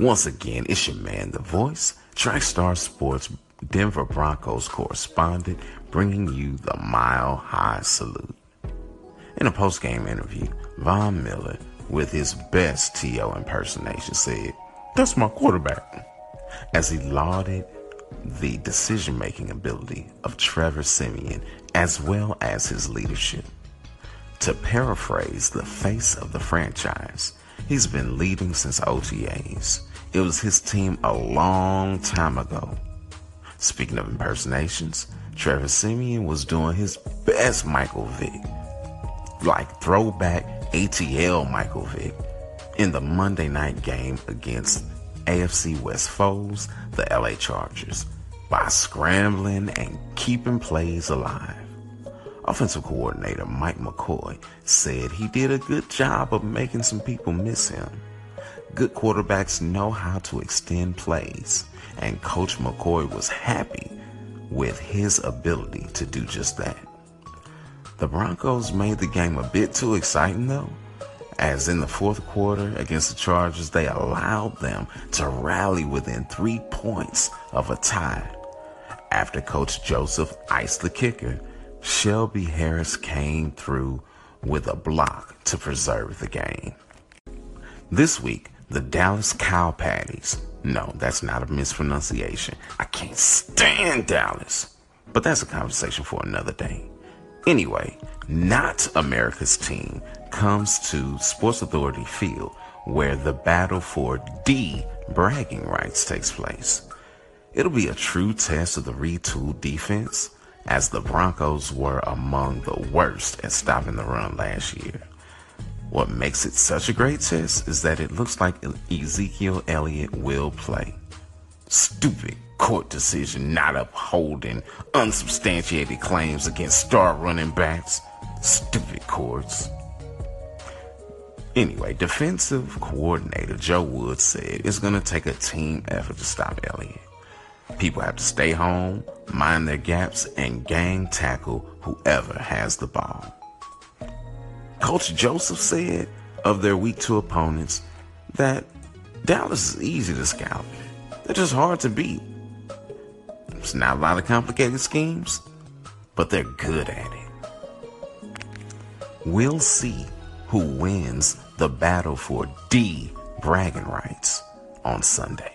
Once again, it's your man, The Voice, Trackstar Sports Denver Broncos correspondent, bringing you the Mile High Salute. In a post-game interview, Von Miller, with his best T.O. impersonation, said, That's my quarterback. As he lauded the decision-making ability of Trevor Siemian as well as his leadership. To paraphrase the face of the franchise, he's been leading since OTAs. It was his team a long time ago. Speaking of impersonations, Trevor Siemian was doing his best Michael Vick, like throwback ATL Michael Vick, in the Monday night game against AFC West foes, the LA Chargers, by scrambling and keeping plays alive. Offensive coordinator Mike McCoy said he did a good job of making some people miss him. Good quarterbacks know how to extend plays, and Coach McCoy was happy with his ability to do just that. The Broncos made the game a bit too exciting though, as in the fourth quarter against the Chargers, they allowed them to rally within three points of a tie. After Coach Joseph iced the kicker, Shelby Harris came through with a block to preserve the game. This week, the Dallas Cow Patties. No, that's not a mispronunciation. I can't stand Dallas. But that's a conversation for another day. Anyway, not America's team comes to Sports Authority Field where the battle for D bragging rights takes place. It'll be a true test of the retooled defense as the Broncos were among the worst at stopping the run last year. What makes it such a great test is that it looks like Ezekiel Elliott will play. Stupid court decision not upholding unsubstantiated claims against star running backs. Stupid courts. Anyway, defensive coordinator Joe Woods said it's going to take a team effort to stop Elliott. People have to stay home, mind their gaps, and gang tackle whoever has the ball. Coach Joseph said of their week two opponents that Dallas is easy to scout. They're just hard to beat. It's not a lot of complicated schemes, but they're good at it. We'll see who wins the battle for D bragging rights on Sunday.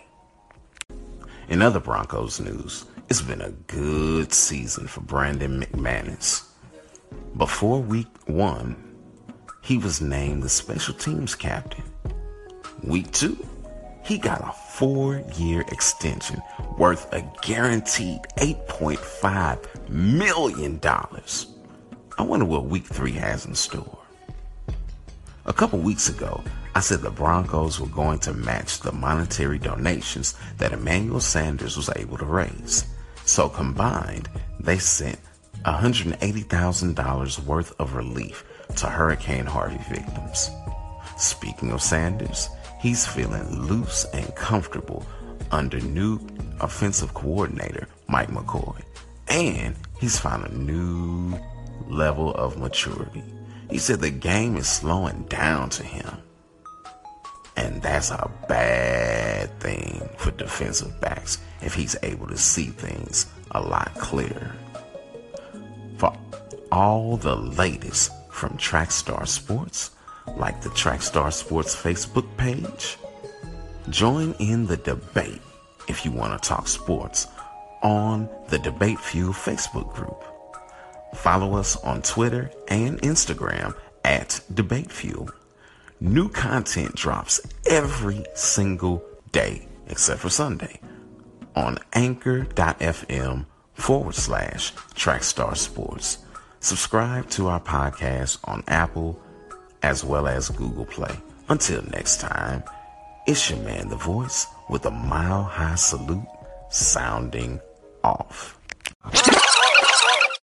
In other Broncos news, it's been a good season for Brandon McManus. Before week one, he was named the special teams captain. Week two, he got a four year extension worth a guaranteed $8.5 million. I wonder what week three has in store. A couple weeks ago, I said the Broncos were going to match the monetary donations that Emmanuel Sanders was able to raise. So combined, they sent $180,000 worth of relief to Hurricane Harvey victims. Speaking of Sanders, he's feeling loose and comfortable under new offensive coordinator Mike McCoy. And he's found a new level of maturity. He said the game is slowing down to him. And that's a bad thing for defensive backs if he's able to see things a lot clearer. For all the latest from Trackstar Sports, like the Trackstar Sports Facebook page, join in the debate if you want to talk sports on the Debate Fuel Facebook group. Follow us on Twitter and Instagram at Debate Fuel. New content drops every single day except for Sunday on anchor.fm forward slash trackstar sports. Subscribe to our podcast on Apple as well as Google Play. Until next time, it's your man, The Voice, with a mile high salute sounding off.